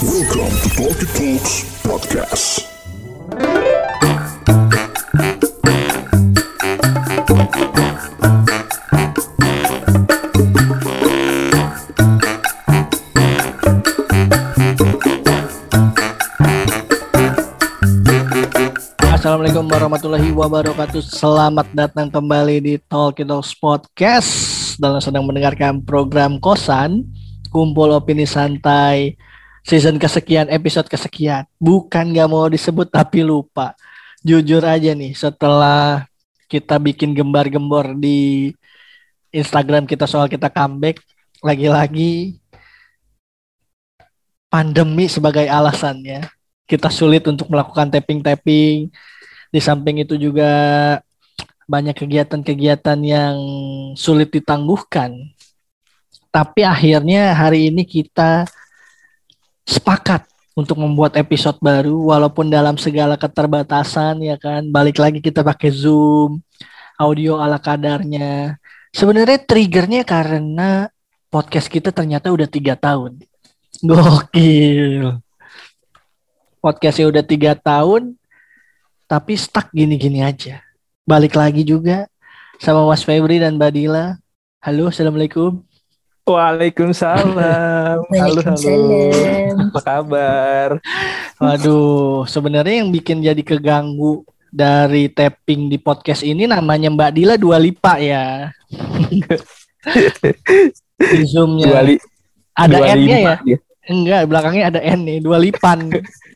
Welcome to Talkie Talks Podcast. Assalamualaikum warahmatullahi wabarakatuh. Selamat datang kembali di Talkie Talks Podcast dalam sedang mendengarkan program kosan kumpul opini santai season kesekian episode kesekian. Bukan nggak mau disebut tapi lupa. Jujur aja nih setelah kita bikin gembar-gembor di Instagram kita soal kita comeback lagi-lagi pandemi sebagai alasannya kita sulit untuk melakukan tapping-tapping. Di samping itu juga banyak kegiatan-kegiatan yang sulit ditangguhkan. Tapi akhirnya hari ini kita sepakat untuk membuat episode baru walaupun dalam segala keterbatasan ya kan. Balik lagi kita pakai Zoom, audio ala kadarnya. Sebenarnya triggernya karena podcast kita ternyata udah tiga tahun. Gokil podcastnya udah tiga tahun tapi stuck gini-gini aja balik lagi juga sama Mas Febri dan Badila halo assalamualaikum Waalaikumsalam. Halo, halo. Apa kabar? waduh sebenarnya yang bikin jadi keganggu dari tapping di podcast ini namanya Mbak Dila dua lipa ya di zoomnya Dua, li, ada dua N-nya lima ya dia. enggak belakangnya ada N nih dua lipan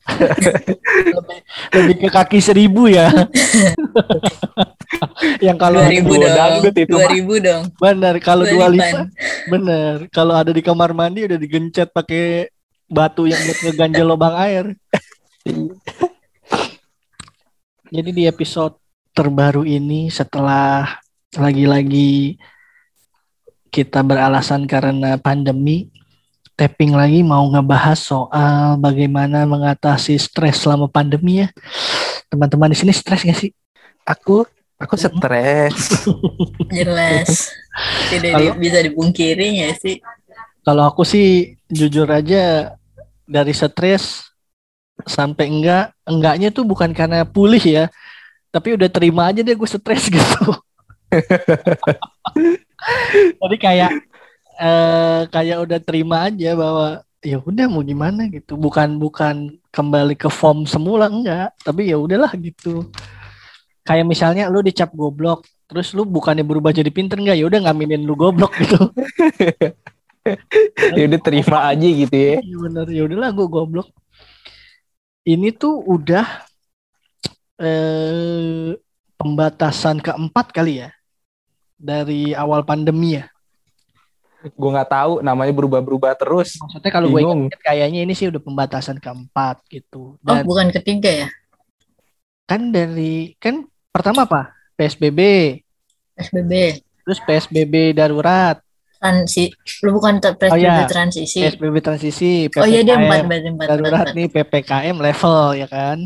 lebih, lebih ke kaki seribu ya yang kalau Dua ribu Dua dong. Dua ribu dong. Bener, kalau dua lipat, lipan. bener. Kalau ada di kamar mandi udah digencet pakai batu yang buat ngeganjel lubang air. Jadi di episode terbaru ini setelah lagi-lagi kita beralasan karena pandemi, tapping lagi mau ngebahas soal bagaimana mengatasi stres selama pandemi ya. Teman-teman di sini stres gak sih? Aku aku stres. Jelas. Tidak Kalau- bisa dipungkiri ya sih. Kalau aku sih jujur aja dari stres sampai enggak, enggaknya tuh bukan karena pulih ya, tapi udah terima aja deh gue stres gitu. Jadi kayak eh, kayak udah terima aja bahwa ya udah mau gimana gitu, bukan bukan kembali ke form semula enggak, tapi ya udahlah gitu. Kayak misalnya lu dicap goblok, terus lu bukannya berubah jadi pinter enggak, ya udah ngaminin lu goblok gitu. ya udah terima aja gitu ya. Iya bener, ya udahlah gue goblok. Ini tuh udah eh, pembatasan keempat kali ya dari awal pandemi ya. Gue nggak tahu namanya berubah-berubah terus. Maksudnya kalau gue ingat kayaknya ini sih udah pembatasan keempat gitu. Oh, Dan bukan ketiga ya? kan dari kan pertama apa? PSBB, SBB. terus PSBB darurat, Transi. Lu bukan ter- Oh, PSBB iya. transisi. PSBB transisi, Oh iya dia empat, PPKM empat, empat, darurat empat. nih PPKM level ya kan.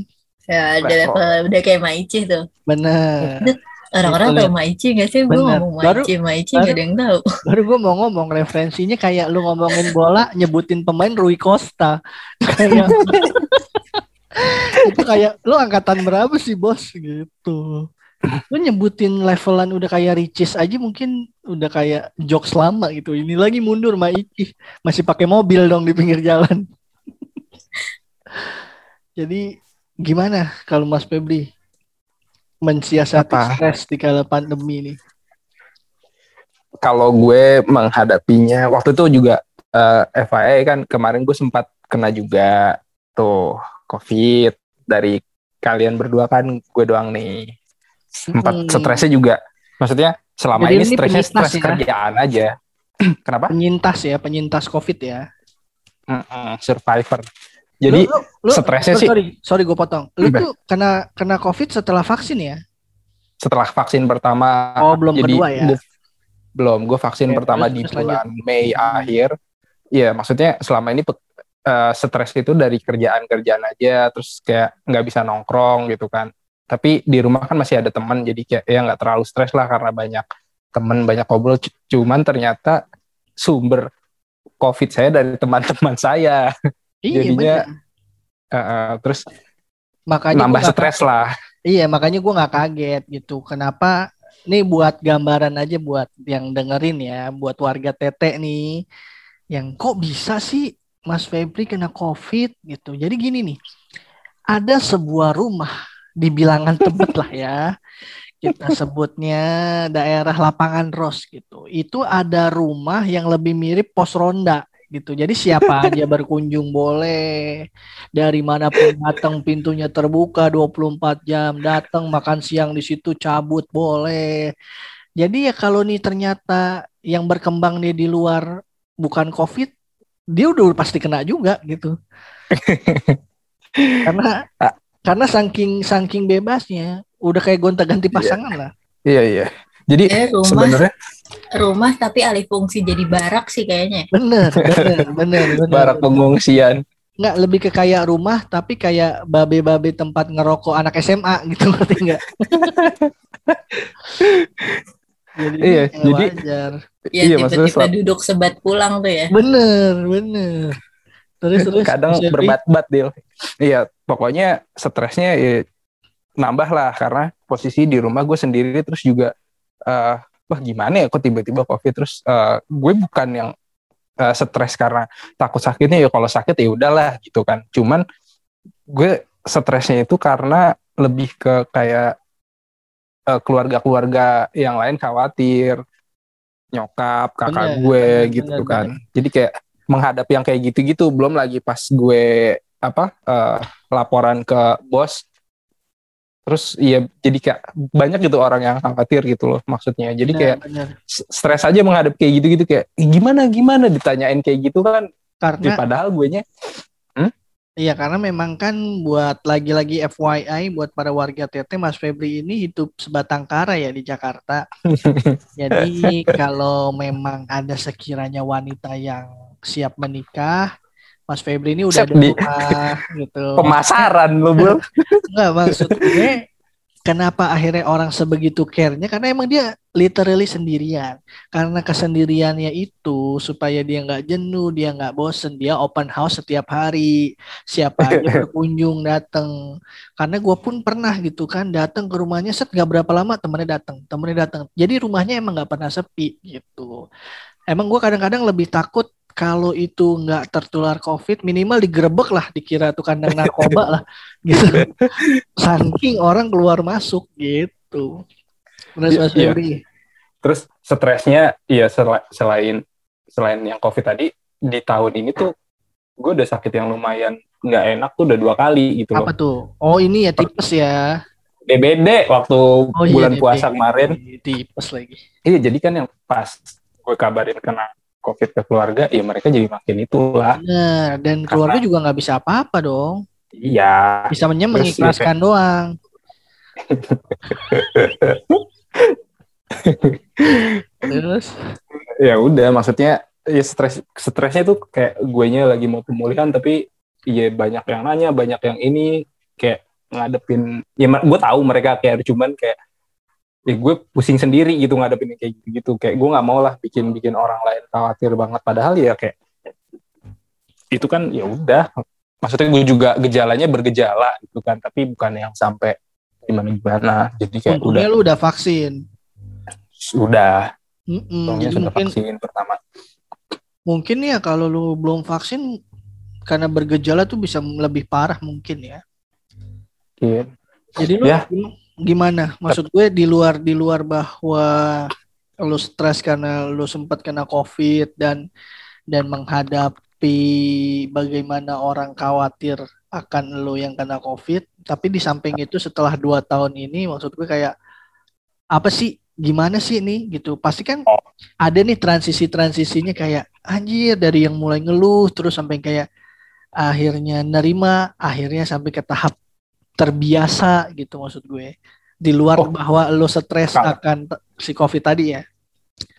Ya, ada Level. level udah kayak Maici tuh. Bener. Orang-orang Itu tahu Maici gak sih? Gue ngomong Baru- Maici, Maici baru- gak ada yang tahu. Baru gue mau ngomong referensinya kayak lu ngomongin bola nyebutin pemain Rui Costa. Kayak itu kayak lu angkatan berapa sih bos gitu. Lu nyebutin levelan udah kayak Ricis aja mungkin udah kayak jokes lama gitu. Ini lagi mundur Maiki masih pakai mobil dong di pinggir jalan. Jadi gimana kalau Mas Febri mensiasati Apa? stres di kala pandemi ini? Kalau gue menghadapinya waktu itu juga eh, FIA kan kemarin gue sempat kena juga tuh COVID dari kalian berdua kan gue doang nih. Sempat Hmm. stresnya juga. Maksudnya selama Jadi ini stresnya stres ya? kerjaan aja. Kenapa? Penyintas ya, penyintas COVID ya. Mm-mm, survivor. Jadi Lu- lu- stresnya lu- sih- sorry, sorry gue potong. Lu tuh kena kena COVID setelah vaksin ya? setelah vaksin pertama Oh, belum jadi kedua ya? gua- belum gue vaksin Oke, pertama di bulan lanjut. Mei Hmm. akhir Iya maksudnya selama ini eh, stres itu dari kerjaan-kerjaan aja terus kayak nggak bisa nongkrong gitu kan tapi di rumah kan masih ada teman jadi kayak ya nggak terlalu stres lah karena banyak teman banyak ngobrol cuman ternyata sumber covid saya dari teman-teman saya Iya, Jadinya-. Eh, eh, terus makanya nambah stres lah. Iya, makanya gue nggak kaget gitu. Kenapa? Nih buat gambaran aja buat yang dengerin ya, buat warga Tete nih, yang kok bisa sih Mas Febri kena COVID gitu. Jadi gini nih, ada sebuah rumah di bilangan Tebet lah ya, kita sebutnya daerah Lapangan Ros gitu. Itu ada rumah yang lebih mirip pos ronda gitu. Jadi siapa aja berkunjung boleh. Dari mana pun datang pintunya terbuka 24 jam. Datang makan siang di situ cabut boleh. Jadi ya kalau nih ternyata yang berkembang nih di luar bukan covid dia udah pasti kena juga gitu. Karena karena saking saking bebasnya udah kayak gonta-ganti pasangan lah. Iya iya. Jadi Eh, rumah sebenarnya rumah tapi alih fungsi jadi barak sih kayaknya. bener bener bener bener barak pengungsian. nggak lebih ke kayak rumah tapi kayak babe-babe tempat ngerokok anak SMA gitu ngerti nggak jadi Iya, ya jadi- wajar Ya Iya, maksudnya tiba-tiba duduk sebat pulang tuh ya. bener bener terus terus kadang berbat-bat deal. Iya, pokoknya stresnya ya, nambah lah karena posisi di rumah gue sendiri terus juga eh wah gimana ya kok tiba-tiba covid terus eh, gue bukan yang eh, stres karena takut sakitnya ya kalau sakit ya udahlah gitu kan. Cuman gue stresnya itu karena lebih ke kayak eh, keluarga-keluarga yang lain khawatir nyokap kakak Bener, gue bener, gitu bener, kan. Jadi kayak menghadapi yang kayak gitu-gitu belum lagi pas gue apa eh, laporan ke bos terus iya jadi kayak banyak gitu orang yang khawatir gitu loh maksudnya. Jadi Bener, kayak bener. stres aja menghadapi kayak gitu-gitu kayak "Ih, gimana gimana? ditanyain kayak gitu kan. Ya, karena padahal gue nya iya karena memang kan buat lagi-lagi FYI buat para warga TT Mas Febri ini hidup sebatang kara ya di Jakarta. Jadi kalau memang ada sekiranya wanita yang siap menikah Mas Febri ini udah Siap ada di- rumah gitu pemasaran lo belum Enggak maksud gue kenapa akhirnya orang sebegitu care-nya karena emang dia literally sendirian. Karena kesendiriannya itu supaya dia nggak jenuh, dia nggak bosen, dia open house setiap hari. Siapa aja berkunjung datang. Karena gue pun pernah gitu kan datang ke rumahnya set nggak berapa lama temennya datang, temennya datang. Jadi rumahnya emang nggak pernah sepi gitu. Emang gue kadang-kadang lebih takut kalau itu nggak tertular COVID, minimal digerebek lah, dikira tuh kandang narkoba lah, gitu. Saking orang keluar masuk gitu. Terus Mas Iya. Febri, terus stresnya ya sel- selain selain yang covid tadi di tahun ini tuh gue udah sakit yang lumayan nggak enak tuh udah dua kali gitu apa loh tuh? Oh ini ya tipes ya. DBD waktu Oh iya, bulan DBD. puasa kemarin Tipes lagi. Iya, jadi kan yang pas gue kabarin kena COVID ke keluarga, ya mereka jadi makin itulah. Bener. Dan keluarga juga nggak bisa apa-apa dong. Iya. Bisa mengikhlaskan doang. Terus Ya udah, maksudnya ya stres stresnya tuh kayak gue nya lagi mau pemulihan tapi ya banyak yang nanya, banyak yang ini kayak ngadepin ya gue tahu mereka kayak cuman kayak ya gue pusing sendiri gitu ngadepin kayak gitu-gitu kayak gue nggak mau lah bikin bikin orang lain khawatir banget padahal ya kayak itu kan ya udah maksudnya gue juga gejalanya bergejala gitu kan tapi bukan yang sampai gimana gimana jadi kayak udah untungnya lu udah vaksin. sudah Mm-mm, untungnya Jadi sudah mungkin vaksin pertama mungkin ya kalau lu belum vaksin karena bergejala tuh bisa lebih parah mungkin ya. Iya. Jadi lu Ya. Gim- gimana? Maksud gue di luar di luar bahwa lu stres karena lu sempat kena COVID dan dan menghadapi bagaimana orang khawatir akan lu yang kena COVID, tapi di samping itu setelah dua tahun ini, maksud gue kayak apa sih? Gimana sih nih gitu? Pasti kan Oh. ada nih transisi-transisinya kayak anjir dari yang mulai ngeluh terus sampai kayak akhirnya nerima, akhirnya sampai ke tahap terbiasa gitu maksud gue. Di luar Oh. bahwa lo stres akan si COVID tadi ya.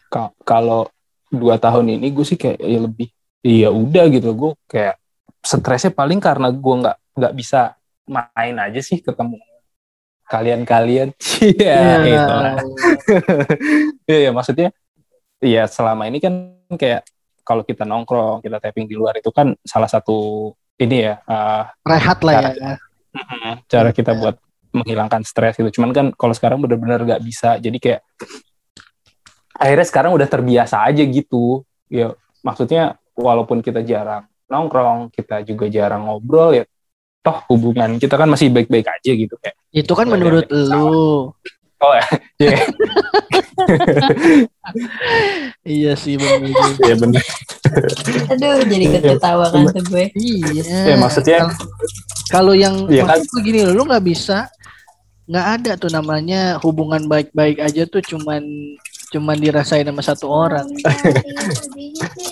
Ka- kalau dua tahun ini gue sih kayak ya lebih iya udah gitu gue kayak stresnya paling karena gue nggak nggak bisa main aja sih ketemu kalian-kalian iya gitu lah. Iya ya, maksudnya iya selama ini kan kayak kalau kita nongkrong kita tapping di luar itu kan salah satu ini ya uh, Rehat lah ya. Cara kita buat menghilangkan stres gitu. Cuman kan kalau sekarang benar-benar nggak bisa. Jadi kayak akhirnya sekarang udah terbiasa aja gitu. Ya maksudnya walaupun kita jarang nongkrong, kita juga jarang ngobrol ya. Toh hubungan kita kan masih baik-baik aja gitu kayak. Itu kan menurut ya, lu. Oh ya, iya, Iya sih bener juga. iya bener. Aduh, jadi ketawa kan tuh gue. Iya. Ya, maksudnya- kalau yang Iya kan? maksud gue gini loh, lu nggak bisa nggak ada tuh namanya hubungan baik-baik aja tuh cuman cuman dirasain sama satu orang.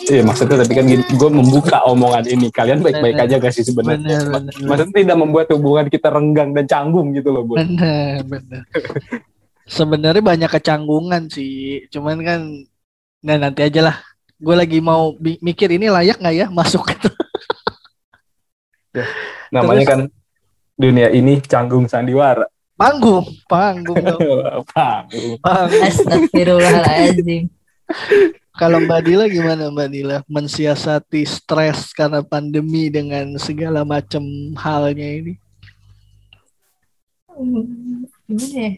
Iya maksudnya tapi kan gini, gue membuka omongan ini. Kalian baik-baik aja gak sih sebenarnya? Bener. Maksudnya tidak membuat hubungan kita renggang dan canggung gitu loh, Bu. Bener, bener. Sebenarnya banyak kecanggungan sih, cuman kan, nah nanti aja lah. Gue lagi mau mikir ini layak nggak ya masuk Namanya Terus- kan dunia ini canggung sandiwara. Panggung, panggung, dong, Panggung. panggung. Astagfirullahaladzim. Kalau Mbak Dila gimana Mbak Dila mensiasati stres karena pandemi dengan segala macam halnya ini? Hmm, Gimana ya?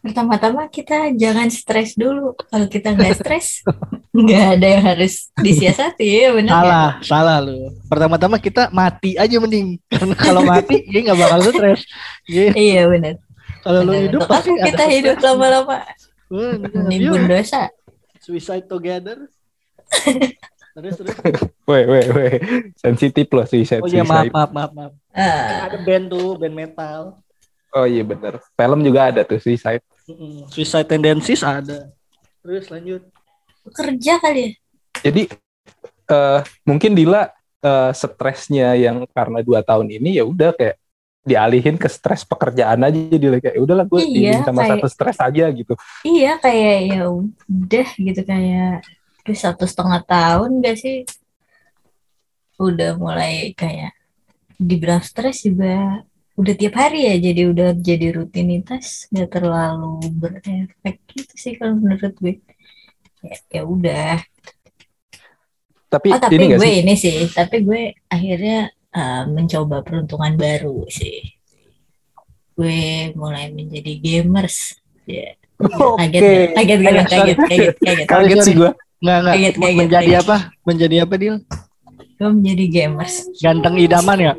Pertama-tama kita jangan stres dulu. Kalau kita nggak stres, nggak ada yang harus disiasati ya benar? Salah, salah lu. Pertama-tama kita mati aja mending. Karena kalau mati dia nggak bakal stres. Iya. Iya benar. Kalau lu hidup pasti apa ada kita hidup lama-lama menimbun Yuk, dosa. Suicide together. terus terus. Weh, weh, weh. Sensitif loh suicide. Oh iya maaf maaf maaf maaf. Ah, Ada band tuh, band metal. Oh iya bener. Film juga ada tuh suicide. Mm-mm. Suicide tendencies ada. Terus lanjut. kerja kali ya? Jadi eh mungkin Dila eh, stresnya yang karena dua tahun ini ya udah kayak dialihin ke stres pekerjaan aja Dila kayak "Ya udahlah gue Iya, sama kayak- satu stres aja gitu. Iya kayak ya udah gitu kayak terus satu setengah tahun gak sih udah mulai kayak dibilang stres juga udah tiap hari ya jadi udah jadi rutinitas nggak terlalu berefek gitu sih kalau menurut gue ya, ya udah Tapi oh tapi ini gue sih? ini sih tapi gue akhirnya uh, mencoba peruntungan baru sih gue mulai menjadi gamers ya kaget Oke. nggak? kaget Kaget, kaget kaget kaget kaget sih gue. Nggak nggak. Kaget, kaget, Menjadi kaget. apa? Menjadi apa Dil? gue menjadi gamers Ganteng idaman ya?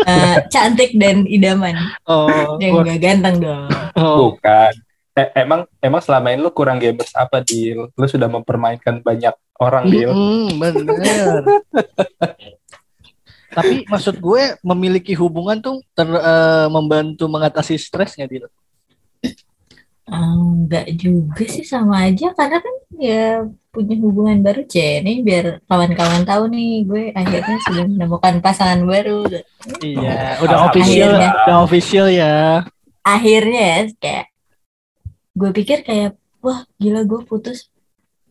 Eh, cantik dan idaman Oh, ya gua- enggak ganteng dong oh. Bukan. Eh, emang emang selama ini lu kurang gamers apa Dil? Lu sudah mempermainkan banyak orang Dil. Mm, bener. Tapi maksud gue memiliki hubungan tuh ter, eh, membantu mengatasi stres nggak Dil? Enggak juga sih sama aja. Karena kan ya punya hubungan baru C nih biar kawan-kawan tahu nih gue akhirnya sudah menemukan pasangan baru. Iya, udah official, Akhirnya. udah official ya. akhirnya ya kayak gue pikir kayak wah gila gue putus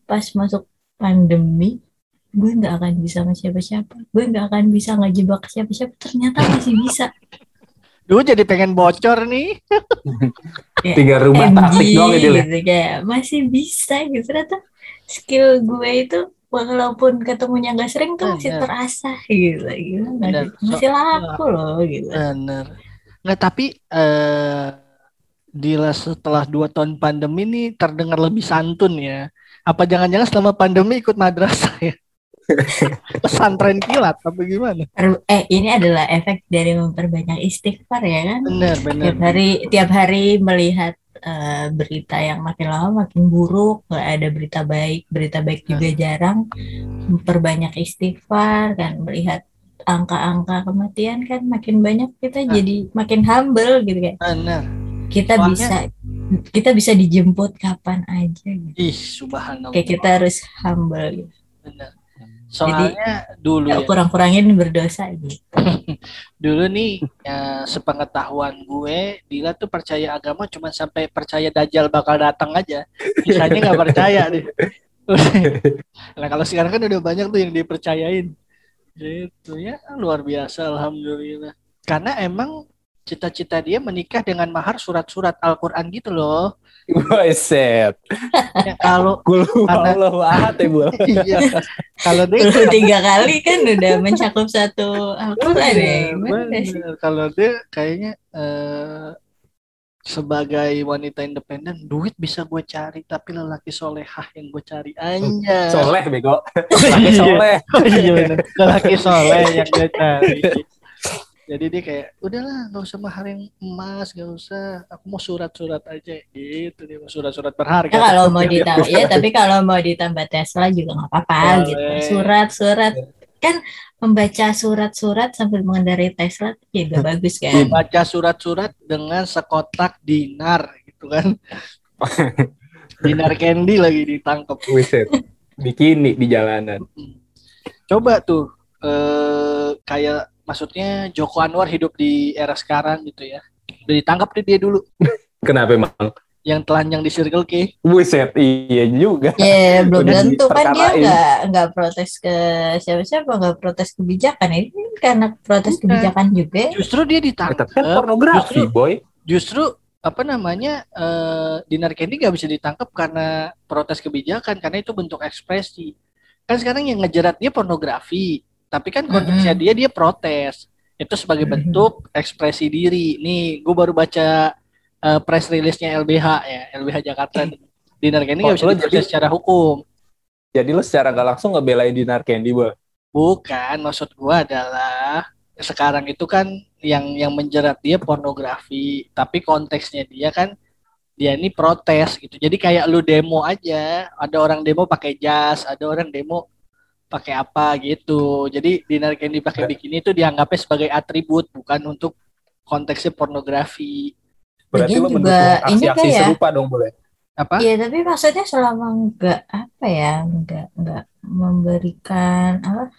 pas masuk pandemi. Gue nggak akan bisa sama siapa-siapa. Gue nggak akan bisa ngejebak siapa-siapa. Ternyata masih bisa. Dulu jadi pengen bocor nih. Tiga rumah MG taktik doang ya ya? gitu kayak masih bisa gitu ternyata skill gue itu walaupun ketemunya nggak sering tuh masih Bener. terasa gitu nggak Bener. sih? masih laku loh gitu Bener. Nggak, tapi eh Dila setelah dua tahun pandemi nih terdengar lebih santun ya. Apa jangan-jangan selama pandemi ikut madrasah ya? Pesantren kilat apa gimana? Eh ini adalah efek dari memperbanyak istighfar ya kan Bener, bener. tiap hari tiap hari melihat eh, berita yang makin lama makin buruk nggak ada berita baik berita baik juga jarang memperbanyak istighfar kan melihat angka-angka kematian kan makin banyak kita Nah. jadi makin humble gitu kan Bener. kita Soalnya- bisa kita bisa dijemput kapan aja gitu. Ih, subhanallah. kayak kita harus humble gitu. Bener. Soalnya dulu Nggak ya, kurang-kurangin berdosa gitu dulu nih ya, sepengetahuan gue, Dila tuh percaya agama cuma sampai percaya Dajjal bakal datang aja. Sisanya nggak percaya deh. nah kalau sekarang kan udah banyak tuh yang dipercayain. Gitu ya luar biasa, alhamdulillah. Karena emang cita-cita dia menikah dengan mahar surat-surat Al-Quran gitu loh. Buset. Ya, kalau Allah ahad ya, Bu. iya, kalau dia Itu tiga kali kan udah mencakup satu Al-Quran ya. Kalau dia kayaknya eh, sebagai wanita independen, duit bisa gue cari, tapi lelaki solehah yang gue cari aja. Soleh bego. Laki soleh. Oh iya. Lelaki soleh yang gue cari. Jadi dia kayak, udahlah nggak usah mahar yang emas, nggak usah. Aku mau surat-surat aja. Gitu dia mau surat-surat berharga. Ya kalau mau ditambah ya, tapi kalau mau ditambah Tesla juga nggak apa-apa Boleh. gitu. Surat-surat kan membaca surat-surat sambil mengendarai Tesla juga bagus kan. baca surat-surat dengan sekotak dinar gitu kan. dinar candy lagi ditangkap. Buset. Bikini di jalanan. Coba tuh eh kayak maksudnya Joko Anwar hidup di era sekarang gitu ya. Udah ditangkap deh dia dulu Kenapa emang? yang telanjang di Circle K. Buset, iya juga. Ya belum Udah tentu kan dia nggak nggak protes ke siapa-siapa nggak protes kebijakan ini kan karena protes Bukan. kebijakan juga. Justru dia ditangkap. tapi kan pornografi, Justru, boy. justru apa namanya eh Dinar Candy nggak bisa ditangkap karena protes kebijakan karena itu bentuk ekspresi. Kan sekarang yang ngejerat dia pornografi, tapi kan konteksnya dia dia protes. Itu sebagai bentuk ekspresi diri. Nih, gue baru baca eh, press release-nya LBH ya, LBH Jakarta. Dinar Candy nggak Oh, bisa diproses jadi- secara hukum. Jadi lo secara gak langsung ngebelain Dinar Candy, boy. Bukan, maksud gua adalah sekarang itu kan yang yang menjerat dia pornografi, tapi konteksnya dia kan dia ini protes gitu. Jadi kayak lu demo aja, ada orang demo pakai jas, ada orang demo pakai apa gitu. Jadi dinar candy pakai bikini itu dianggapnya sebagai atribut, bukan untuk konteksnya pornografi. Berarti Lagian lo juga mendukung ini aksi-aksi kayak- serupa dong, boleh. Apa? Iya tapi maksudnya selama nggak apa ya nggak nggak memberikan apa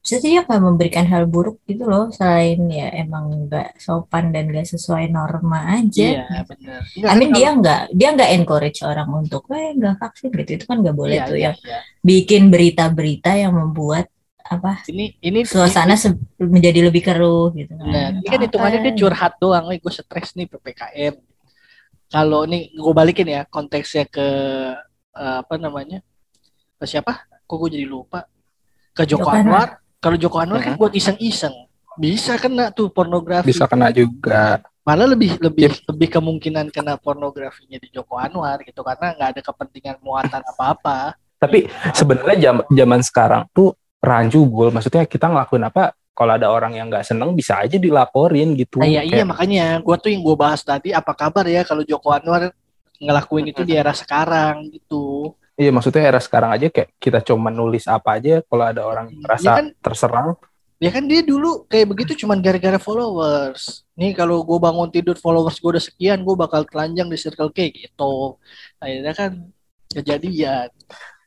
Maksudnya dia nggak memberikan hal buruk gitu loh selain ya emang nggak sopan dan nggak sesuai norma aja. Iya, benar. I mean dia nggak dia nggak encourage orang untuk eh nggak vaksin gitu itu kan nggak boleh Iya, tuh iya, yang iya. bikin berita-berita yang membuat apa Ini ini suasana se- menjadi lebih keruh gitu kan. Nah, ini kan hitungannya dia Apa? curhat doang, gue stres nih PPKM. Kalau nih gue balikin ya konteksnya ke eh, apa namanya? Ke siapa? Kok gue jadi lupa? Ke Joko Anwar. Kalau Joko Anwar kan buat iseng-iseng. Bisa kena tuh pornografi. Bisa kena juga. Malah lebih lebih Yep. lebih kemungkinan kena pornografinya di Joko Anwar gitu karena nggak ada kepentingan muatan apa-apa. Tapi sebenarnya jam- zaman sekarang tuh rancu gol. Maksudnya kita ngelakuin apa? Kalau ada orang yang nggak seneng bisa aja dilaporin gitu. Nah, iya, iya makanya gue tuh yang gue bahas tadi apa kabar ya kalau Joko Anwar ngelakuin itu di era sekarang gitu. Iya maksudnya era sekarang aja kayak kita cuma nulis apa aja kalau ada orang yang merasa kan? terserang. Ya kan dia dulu kayak begitu cuman gara-gara followers. Nih kalau gue bangun tidur followers gue udah sekian, gue bakal telanjang di Circle K gitu. Akhirnya kan kejadian.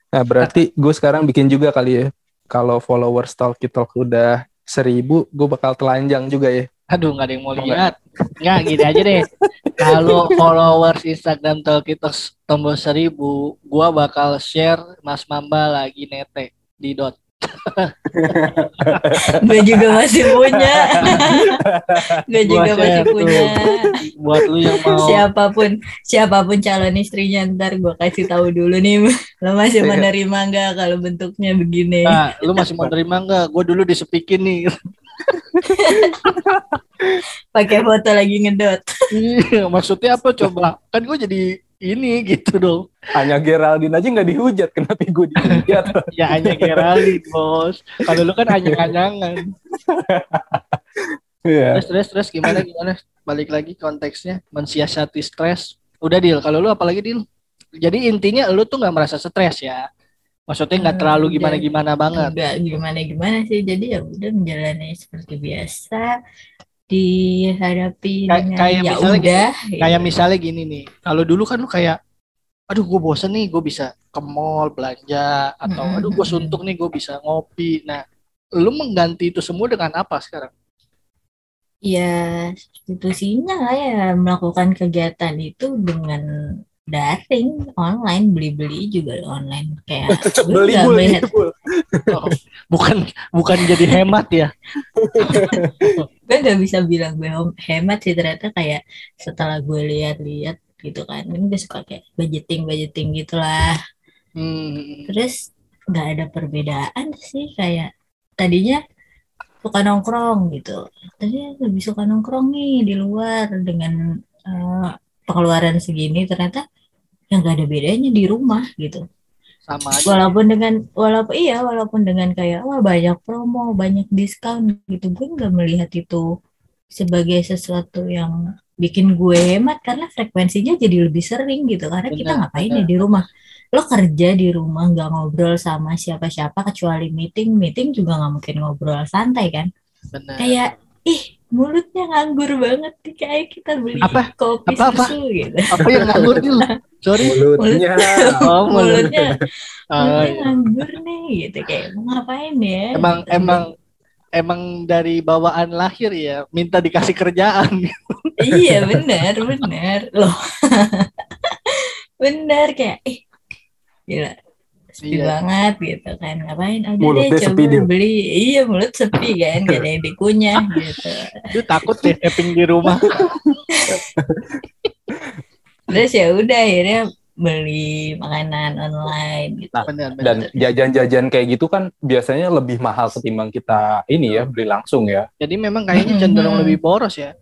Nah berarti gue sekarang bikin juga kali ya. Kalau followers Talkie Talk udah seribu, gue bakal telanjang juga ya. Aduh nggak ada yang mau Enggak. lihat. Nggak gini aja deh. Kalau followers Instagram Talkie Talks tombol seribu, gue bakal share Mas Mamba lagi nete di dot. Gue juga masih punya. Gue juga Gua masih punya. Buat lu yang mau Siapa pun siapa pun calon istrinya ntar gue kasih tahu dulu nih lo masih Iya. menerima nggak kalau bentuknya begini. Nah, lu masih mau terima nggak? Gue dulu disepikin nih. Pakai foto lagi ngedot. Iya, maksudnya apa coba? Kan gue jadi ini gitu dong. Hanya Geraldine aja nggak dihujat, kenapa gue dihujat? Ya hanya Geraldine, bos. Kalau lu kan anyang-anyangan. Iya. Terus, terus, terus gimana, gimana? Balik lagi konteksnya. Mensiasati stres. Udah, Dil. Kalau lu apalagi, Dil? Jadi intinya lu tuh nggak merasa stres ya? Maksudnya nggak terlalu udah. gimana-gimana banget. Enggak gimana gimana sih. Jadi ya udah menjalani seperti biasa dihadapi Kay- dengan kayak ya misalnya udah. Kayak misalnya gini nih. Kalau dulu kan lu kayak, aduh gue bosen nih, gue bisa ke mall belanja. Atau aduh gue suntuk nih, gue bisa ngopi. Nah, lu mengganti itu semua dengan apa sekarang? Ya, substitusinya lah ya melakukan kegiatan itu dengan daring, online, beli-beli juga online kayak Beli bul, melihat bul. Oh, bukan bukan jadi hemat ya. gue nggak bisa bilang gue hem- hemat sih ternyata kayak setelah gue lihat-lihat gitu kan ini gue suka kayak budgeting budgeting gitulah Hmm. terus nggak ada perbedaan sih kayak tadinya suka nongkrong gitu tadinya lebih suka nongkrong nih di luar dengan eh, pengeluaran segini ternyata yang nggak ada bedanya di rumah gitu Sama aja. walaupun dengan walaupun iya walaupun dengan kayak wah banyak promo banyak diskon gitu gue nggak melihat itu sebagai sesuatu yang bikin gue hemat karena frekuensinya jadi lebih sering gitu karena kita Benar, ngapain benar. ya di rumah lo kerja di rumah nggak ngobrol sama siapa-siapa kecuali meeting meeting juga nggak mungkin ngobrol santai kan Benar. kayak ih mulutnya nganggur banget nih kayak kita beli Apa? kopi Apa, apa? susu gitu Apa yang nganggur nih? Sorry. Mulutnya. Oh, mulut. mulutnya Oh, mulutnya iya. nganggur nih gitu kayak mau ngapain ya Emang Gitu. emang emang dari bawaan lahir ya minta dikasih kerjaan. iya benar benar loh benar kayak eh gila sepi Iya. banget gitu kan ngapain udah Mulutnya deh coba sepi dia. beli iya mulut sepi kan gak ada yang dikunyah gitu Lu takut deh tapping di rumah. terus ya udah akhirnya beli makanan online gitu Nah, Benar, benar. Dan jajan-jajan kayak gitu kan biasanya lebih mahal ketimbang kita ini ya beli langsung ya. Jadi memang kayaknya cenderung lebih boros ya.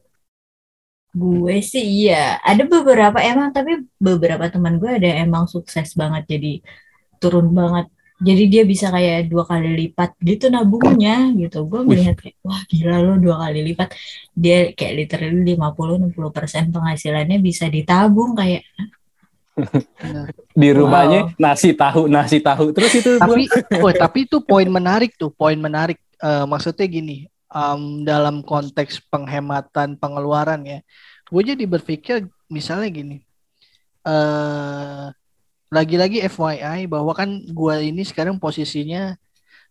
gue sih iya ada beberapa emang tapi beberapa teman gue ada yang emang sukses banget jadi turun banget. Jadi dia bisa kayak dua kali lipat gitu nabungnya gitu. Gue melihat kayak wah gila lo dua kali lipat. Dia kayak literally 50-60 persen penghasilannya bisa ditabung kayak. Di rumahnya nasi tahu nasi tahu. Terus itu Tapi, oh, tapi itu poin menarik tuh, poin menarik. Eh, maksudnya gini, em, dalam konteks penghematan pengeluaran ya, gue jadi berpikir misalnya gini, eh lagi-lagi FYI bahwa kan gue ini sekarang posisinya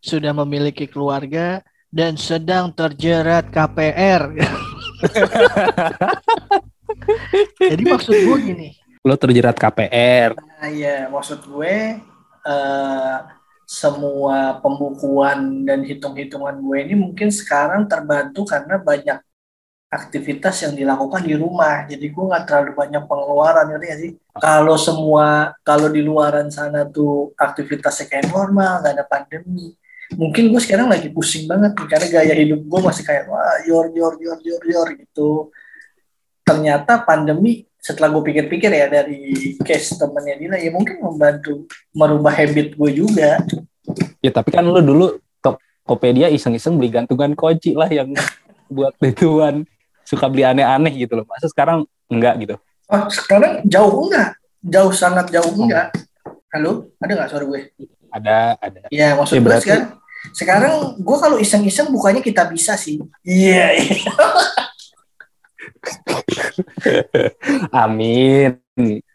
sudah memiliki keluarga dan sedang terjerat KPR. jadi maksud gue gini, lo terjerat KPR. Nah, iya, maksud gue eh, semua pembukuan dan hitung-hitungan gue ini mungkin sekarang terbantu karena banyak aktivitas yang dilakukan di rumah. Jadi gue nggak terlalu banyak pengeluaran, ngerti nggak sih? Kalau semua, kalau di luaran sana tuh aktivitasnya kayak normal, nggak ada pandemi. Mungkin gue sekarang lagi pusing banget nih, karena gaya hidup gue masih kayak wah yor yor yor yor yor gitu. Ternyata pandemi setelah gue pikir-pikir ya dari case temennya Dina ya mungkin membantu merubah habit gue juga. Ya tapi kan lo dulu Tokopedia iseng-iseng beli gantungan kunci lah yang buat ituan suka beli aneh-aneh gitu loh. Masa sekarang enggak gitu. Oh, sekarang jauh enggak? Jauh sangat jauh enggak? Halo, ada nggak suara gue? Ada ada. Iya, maksud Ya, berarti- sekarang sekarang gue kalau iseng-iseng bukannya kita bisa sih. Iya, iya. Amin.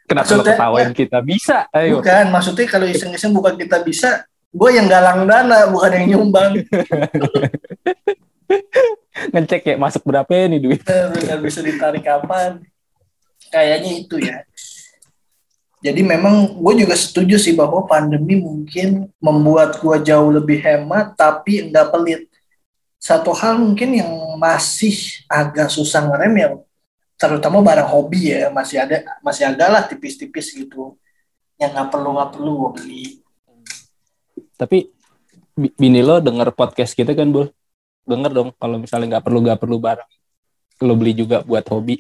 Kenapa lo Maksudnya- ketawain kita bisa? Ayo. Bukan, maksudnya kalau iseng-iseng bukan kita bisa, gue yang galang dana, bukan yang nyumbang. Ngecek ya masuk berapa ya nih duit. Nggak bisa ditarik kapan. Kayaknya itu ya. Jadi memang gue juga setuju sih bahwa pandemi mungkin membuat gue jauh lebih hemat, tapi enggak pelit. Satu hal mungkin yang masih agak susah ngerem ya, terutama barang hobi ya, masih ada, masih agak lah tipis-tipis gitu. Yang nggak perlu nggak perlu gue beli. Tapi bi- bini lo denger podcast kita kan, Bul? Denger dong kalau misalnya nggak perlu nggak perlu barang. Lo beli juga buat hobi.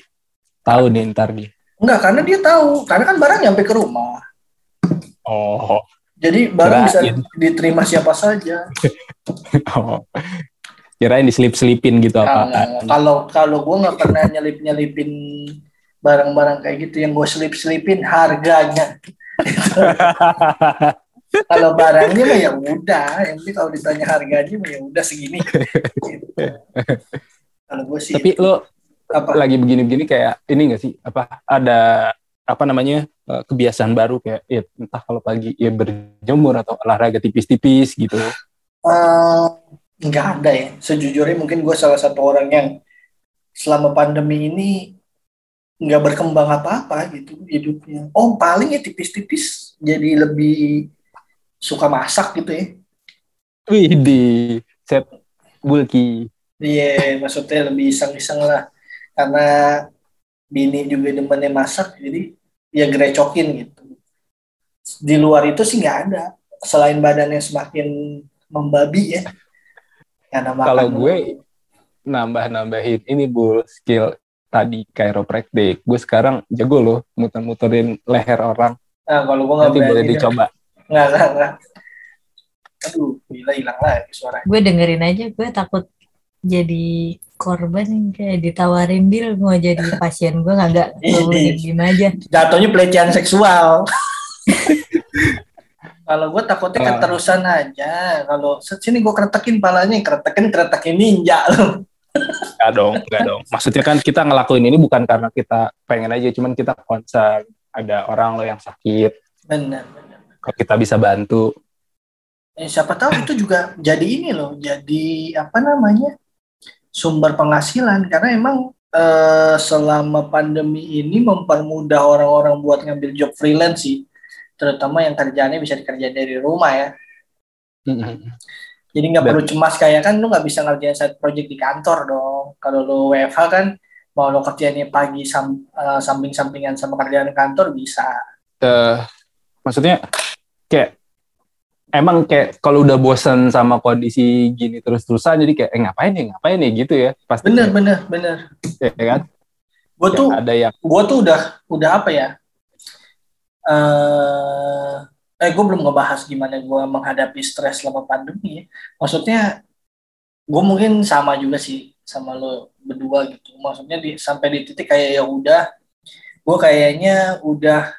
Tahu nih ntar dia. Enggak, karena dia tahu, karena kan barang nyampe ke rumah. Oh. Jadi barang bisa Kirain. diterima siapa saja. oh. Kirain diselip-selipin gitu Nah, apa? kalau kalau gue nggak pernah nyelip nyelipin barang-barang kayak gitu yang gue selip selipin harganya kalau barangnya mah ya udah yang penting kalau ditanya harganya mah ya udah segini Gitu. kalau gue sih Tapi lo apa lagi begini-begini kayak ini nggak sih? Apa ada apa namanya eh, kebiasaan baru kayak ya, entah kalau pagi ya berjemur atau olahraga tipis-tipis gitu. Eh, nggak ada ya sejujurnya mungkin gue salah satu orang yang selama pandemi ini nggak berkembang apa-apa gitu hidupnya oh paling ya tipis-tipis jadi lebih suka masak gitu ya Wih di set bulky. Iya, maksudnya lebih iseng-iseng lah. Karena bini juga demennya masak, jadi ya grecokin gitu. Di luar itu sih nggak ada. Selain badannya semakin membabi ya. Karena makan Kalau gue nambah-nambahin ini bu skill tadi chiropractic. Gue sekarang jago loh muter-muterin leher orang. Nah, kalau gue nggak Nanti boleh dicoba. Nggak, nggak, nggak. Aduh, gila hilang lagi suara. Gue dengerin aja, gue takut jadi korban yang kayak ditawarin deal mau jadi pasien gue gue Ini. diem aja Jatuhnya pelecehan seksual. Kalau gue takutnya Ah. keterusan aja. Kalau sini gue keretekin palanya, keretekin keretekin ninja loh. Enggak dong, enggak dong. Maksudnya kan kita ngelakuin ini bukan karena kita pengen aja, cuman kita concern. Ada orang lo yang sakit, Benar, kita bisa bantu. Eh, siapa tahu itu juga jadi ini loh, jadi apa namanya sumber penghasilan karena emang eh, selama pandemi ini mempermudah orang-orang buat ngambil job freelance sih, terutama yang kerjaannya bisa dikerjain dari rumah ya. Jadi nggak perlu cemas kayak kan lu nggak bisa ngerjain side project di kantor dong. Kalau lu WFH kan mau lo kerjanya pagi sam- eh, samping-sampingan sama kerjaan kantor bisa. Eh, maksudnya kayak emang kayak kalau udah bosen sama kondisi gini terus-terusan jadi kayak eh, ngapain ya ngapain ya gitu ya pasti Bener bener bener. ya kan Gue tuh ada yang gue tuh udah udah apa ya? Eh, eh gue belum ngebahas gimana gue menghadapi stres selama pandemi. ya. Maksudnya gue mungkin sama juga sih sama lo berdua gitu. Maksudnya di, sampai di titik kayak ya udah, gue kayaknya udah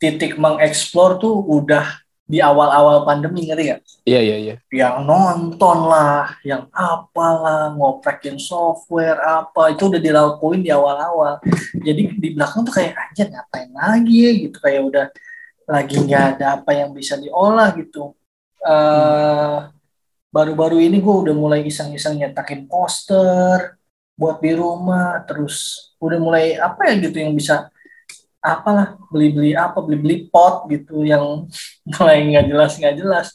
titik mengeksplor tuh udah di awal-awal pandemi ngerti gak? iya iya iya Yang nonton lah, yang apalah, ngoprekin software apa itu udah dilakuin di awal-awal. Jadi di belakang tuh kayak aja ngapain lagi ya gitu kayak udah lagi nggak ada apa yang bisa diolah gitu. Eh baru-baru ini gue udah mulai iseng-iseng nyetakin poster buat di rumah, terus udah mulai apa ya gitu yang bisa apalah beli-beli apa beli-beli pot gitu yang mulai nggak jelas nggak jelas.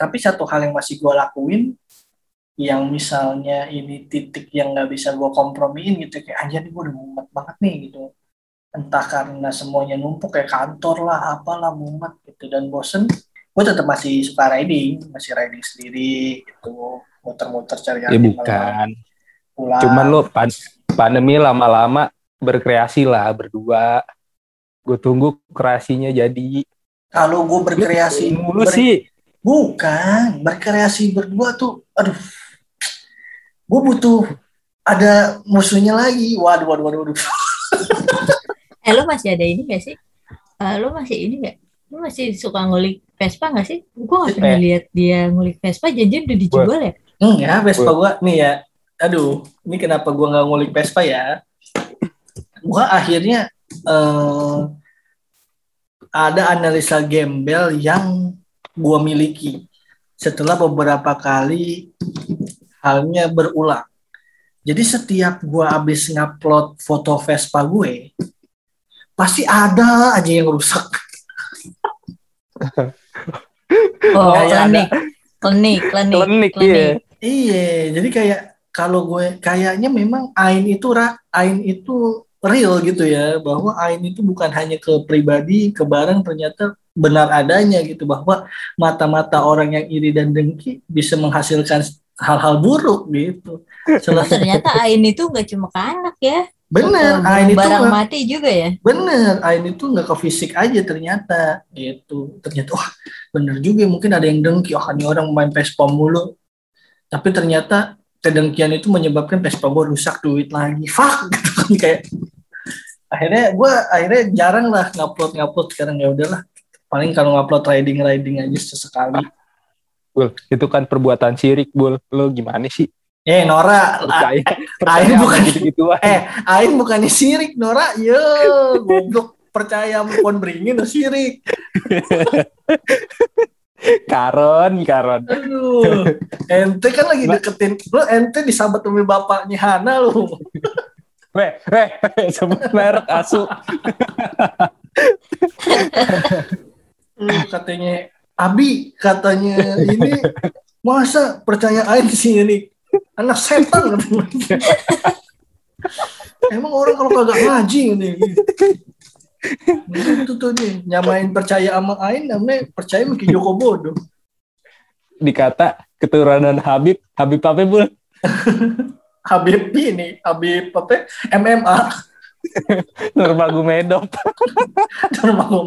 Tapi satu hal yang masih gue lakuin yang misalnya ini titik yang nggak bisa gue kompromiin gitu kayak aja nih gue udah mumet banget nih gitu. Entah karena semuanya numpuk kayak kantor lah apalah mumet gitu. Dan bosen gue tetap masih suka riding masih riding sendiri gitu. Muter-muter cari ya bukan. pulang. Cuman lo pan- pandemi lama-lama berkreasi lah berdua. Gue tunggu kreasinya jadi. Kalau gue berkreasi mulu ber- sih. Bukan berkreasi berdua tuh aduh. Gue butuh ada musuhnya lagi. Waduh waduh waduh, waduh. eh lu masih ada ini gak sih? Eh, lu masih ini gak lu masih suka ngulik Vespa gak sih? Gue gak pernah Eh. lihat dia ngulik Vespa janjian udah dijual ya? Enggak, Vespa gua nih ya. Aduh, ini kenapa gua nggak ngulik Vespa ya? Gua akhirnya eh, ada analisa gembel yang gua miliki setelah beberapa kali halnya berulang. Jadi setiap gua habis ngupload foto Vespa gue, pasti ada aja yang rusak. oh Kayak klinik klinik klinik Klinik, iya. Iya, jadi kayak kalau gue kayaknya memang Ain itu ra, Ain itu real gitu ya, bahwa Ain itu bukan hanya ke pribadi, ke barang ternyata benar adanya gitu bahwa mata-mata orang yang iri dan dengki bisa menghasilkan hal-hal buruk gitu. Salah satu ternyata Ain itu gak cuma ke anak ya bener, Ain itu barang nggak- mati juga ya bener, Ain itu nggak ke fisik aja ternyata gitu. Ternyata wah bener juga mungkin ada yang dengki, oh ini orang main Vespa mulu. Tapi ternyata kedengkian itu menyebabkan Vespa gue rusak duit lagi. Fuck gitu kan kayak akhirnya gue akhirnya jarang lah ngupload ngupload sekarang. Ya udahlah. Paling kalau ngupload riding riding aja sesekali. Bul, itu kan perbuatan syirik bul. Lo gimana sih? Eh Nora percaya Ain bukan- gitu gituan eh Ain bukannya sirik Nora. Yo goblok. Percaya pohon beringin lo sirik karon karon. Aduh, ente kan lagi deketin lo ente disabet sama bapaknya Hana lo. Weh weh sebut merek asu Lu katanya Abi katanya ini masa percaya Ain sih ini anak setan. Emang orang kalau kagak ngaji nih. Itu tuh nih, nyamain percaya sama Ain namanya percaya sama Ki Joko Bodo. Dikata keturunan Habib, Habib apa bul? Habib ini, Habib apa? MMA. Nurmagomedov.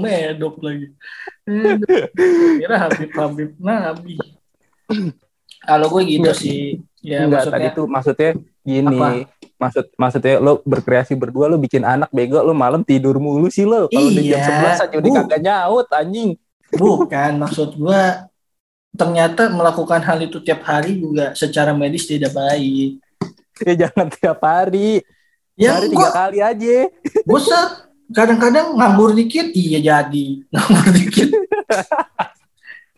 Medok lagi. Aduh, Kira Habib Habib Nabi. Kalau gue gitu sih. Ya Enggak, maksudnya tadi tuh maksudnya gini. Apa? Maksud maksudnya lo berkreasi berdua lo bikin anak bego lo malam tidur mulu sih lo. Kalau udah jam Iya, 11 aja udah kagak nyaut anjing. bukan maksud gue ternyata melakukan hal itu tiap hari juga secara medis tidak baik. Ya jangan tiap hari. Ya hari tiga kali aja. bosan. Kadang-kadang nganggur dikit, iya jadi. Nganggur dikit.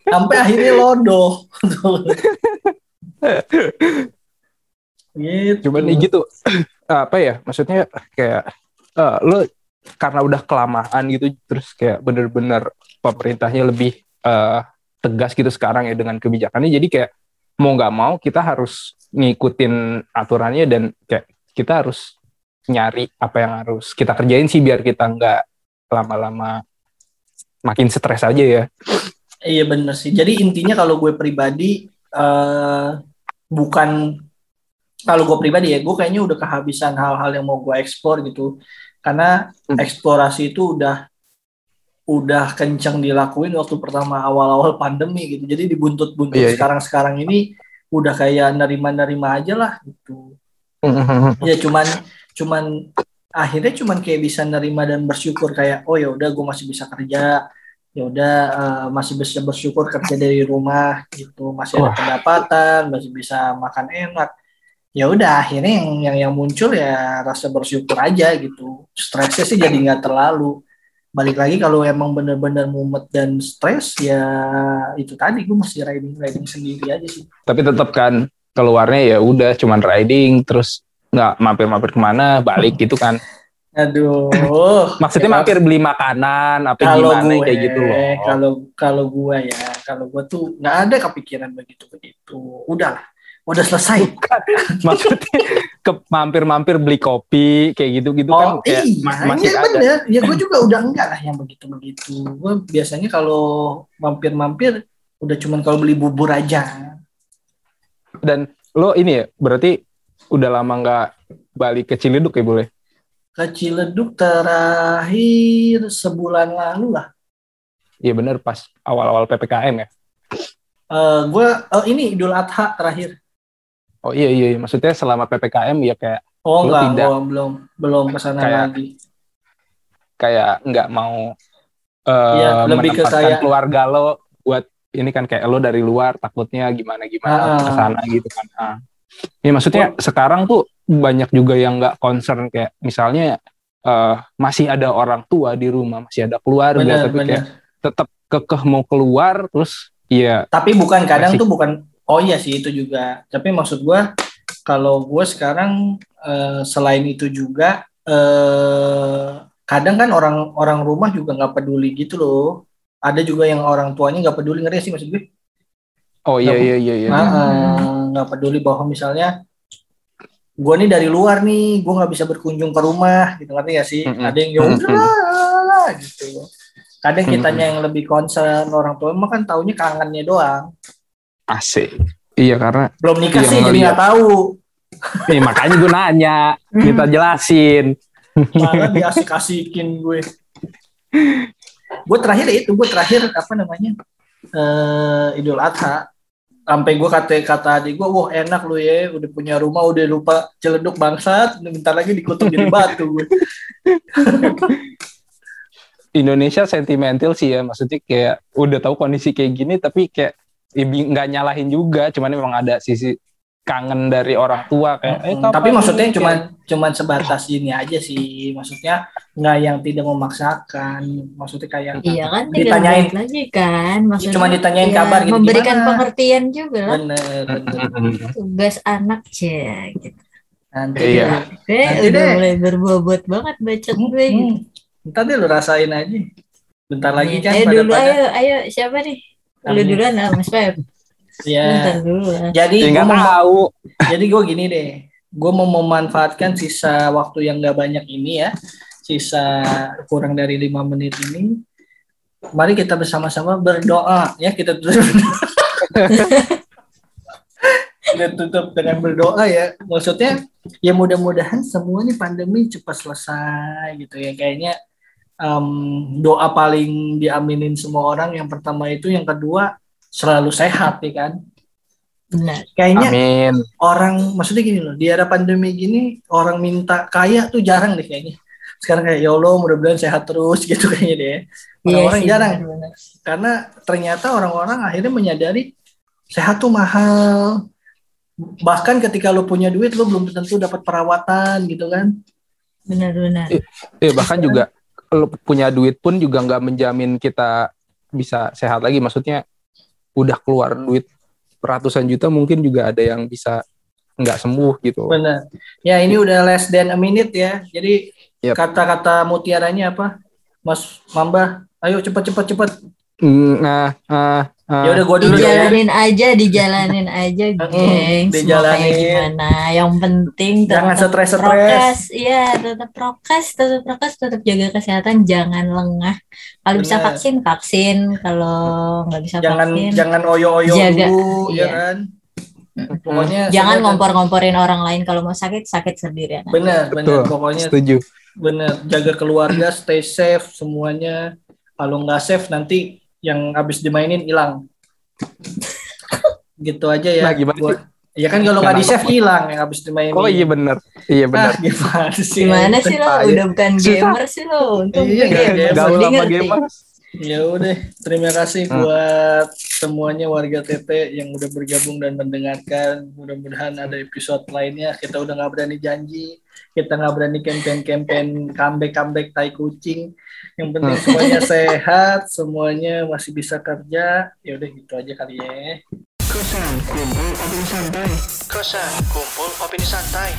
Sampai akhirnya lodoh. gitu. Cuman nih gitu apa ya? Maksudnya kayak eh, lo karena udah kelamaan gitu terus kayak bener-bener pemerintahnya lebih eh, tegas gitu sekarang ya dengan kebijakannya jadi kayak mau nggak mau kita harus ngikutin aturannya dan kayak kita harus nyari apa yang harus kita kerjain sih biar kita nggak lama-lama makin stres aja ya. Iya bener sih. Jadi intinya kalau gue pribadi eh bukan kalau gue pribadi ya, gue kayaknya udah kehabisan hal-hal yang mau gue eksplor gitu. Karena Hmm. eksplorasi itu udah udah kenceng dilakuin waktu pertama awal-awal pandemi gitu. Jadi dibuntut-buntut Iya, iya. sekarang-sekarang ini udah kayak nerima-nerima aja lah gitu. Ya cuman cuman akhirnya cuman kayak bisa nerima dan bersyukur kayak oh ya udah gue masih bisa kerja. Ya udah eh, masih bisa bersyukur kerja dari rumah gitu. Masih ada pendapatan masih bisa makan enak. Ya udah akhirnya yang yang yang muncul ya rasa bersyukur aja gitu. Stresnya sih jadi nggak terlalu balik lagi kalau emang bener-bener mumet dan stres ya itu tadi gue masih riding riding sendiri aja sih Tapi tetap kan keluarnya ya udah cuman riding terus nggak mampir-mampir ke mana balik gitu kan. aduh Maksudnya Ya, mampir beli makanan apa kalau gimana gue kayak gitu loh. kalau kalau gue ya kalau gue tuh nggak ada kepikiran begitu begitu udahlah udah selesai? Maksudnya ke mampir-mampir beli kopi kayak gitu-gitu kan oh kayak iya ma- masih iya ada. bener. Ya gue juga udah enggak lah yang begitu begitu gue biasanya kalau mampir-mampir udah cuman kalau beli bubur aja. Dan lo ini ya berarti udah lama nggak balik ke Ciledug ya boleh? ke Ciledug terakhir sebulan lalu lah. Iya bener pas awal-awal PPKM ya. Eh gue oh ini Idul Adha terakhir Oh iya iya iya. maksudnya selama PPKM ya kayak oh enggak tidak- gua belum belum ke sana Kayak- lagi kayak nggak mau eh Iya, lebih ke kayak- keluarga lo buat ini kan kayak lo dari luar takutnya gimana gimana Ah. ke sana gitu kan. Ah. Ya maksudnya sekarang tuh banyak juga yang nggak concern kayak misalnya eh masih ada orang tua di rumah, masih ada keluarga bener tapi kayak bener tetap kekeh mau keluar terus ya Tapi bukan kadang Masih. tuh bukan oh iya sih itu juga. Tapi maksud gua kalau gue sekarang eh, selain itu juga eh kadang kan orang orang rumah juga nggak peduli gitu loh. Ada juga yang orang tuanya nggak peduli ngerti sih maksud gue. oh iya Nggak- iya iya iya. Ah, ah, nggak peduli bahwa misalnya gue nih dari luar nih, gue nggak bisa berkunjung ke rumah, gitu ngerti gak sih? Mm-mm. Ada yang ya Mm-mm. udahlah gitu. Kadang kitanya yang lebih concern, orang tua emang kan taunya kangennya doang. Asik. Iya karena Belum nikah Iya, sih, jadi nggak tahu. eh, makanya gue nanya, minta jelasin. Malah diasik-asikin gue. gue terakhir ya itu, gue terakhir apa namanya eh Idul Adha. Sampai gue kata kata adik gue, wah enak lu ya, udah punya rumah, udah lupa celeduk bangsat, bentar lagi dikutuk jadi batu gue. Indonesia sentimental sih ya, maksudnya kayak udah tahu kondisi kayak gini tapi kayak ya nggak nyalahin juga, cuman memang ada sisi kangen dari orang tua kayak. eh, Tapi maksudnya ini? cuman cuman sebatas ini aja sih, maksudnya nggak yang tidak memaksakan, maksudnya kayak Iya kan Ditanyain. lagi kan maksudnya cuma ditanyain ya, kabar gitu memberikan gimana? pengertian juga lah bener, tugas anak cek gitu. Nanti Iya. deh. Gue Nanti udah deh. mulai berbobot banget bacot gue gitu. Hmm, Ntar deh lu rasain aja. Bentar lagi kan ayo pada dulu pada ayo ayo siapa nih? Amin. duluan ah, Mas. Ya. Dulu lah. Jadi gue nggak mau, tahu. jadi gue gini deh. Gue mau memanfaatkan sisa waktu yang gak banyak ini ya. Sisa kurang dari lima menit ini. Mari kita bersama-sama berdoa ya kita tutup. kita tutup dengan berdoa ya. Maksudnya ya mudah-mudahan semua nih pandemi cepat selesai gitu ya. Kayaknya em, doa paling diaminin semua orang. Yang pertama itu, yang kedua selalu sehat ya kan. Benar. Kayaknya Amin. orang maksudnya gini loh di era pandemi gini orang minta kaya tuh jarang deh kayaknya sekarang kayak ya Allah mudah-mudahan sehat terus gitu kayaknya deh orang-orang sih, jarang benar-benar. karena ternyata orang-orang akhirnya menyadari sehat tuh mahal bahkan ketika lo punya duit lo belum tentu dapat perawatan gitu kan Benar-benar. Eh bahkan juga punya duit pun juga nggak menjamin kita bisa sehat lagi. Maksudnya udah keluar duit ratusan juta mungkin juga ada yang bisa nggak sembuh gitu. benar ya ini udah less than a minute ya jadi Yap. kata-kata mutiaranya apa Mas Mamba ayo cepet cepet cepet Mm, Nah, ah, ah. ya udah gua dulu ya Dijalanin aja, dijalanin aja, Mm, geng. Mau dijalanin. kayak gimana? Yang penting Jangan tetap stres-stres. prokes. Iya, tetap prokes, tetap prokes, tetap jaga kesehatan, jangan lengah. Kalau bisa Benar. vaksin, vaksin. Kalau nggak bisa jangan vaksin, jangan oyo-oyo Jaga, dulu ya iya. kan pokoknya jangan semua- ngompor-ngomporin orang lain. Kalau mau sakit, sakit sendirian. aja. bener bener Betul. pokoknya Setuju. bener jaga keluarga stay safe semuanya kalau nggak safe nanti yang habis dimainin hilang gitu aja ya Nah, gimana sih? ya kan kalau nggak di save hilang yang habis dimainin Oh iya bener. Iya ah, bener. gimana sih Gimana sih lo? Udah bukan Susah. gamer sih lo. Untung Iya, gamer. Gaul sama ngerti. gamer. Ya udah, terima kasih Hmm. buat semuanya warga TT yang udah bergabung dan mendengarkan. Mudah-mudahan ada episode lainnya. Kita udah nggak berani janji, kita nggak berani campaign-campaign comeback-comeback tai kucing. Yang penting Hmm. semuanya sehat, semuanya masih bisa kerja. Ya udah gitu aja kali ya. Kosan kumpul opini santai. Kosan kumpul opini santai.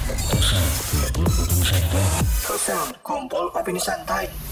Kosan kumpul opini santai.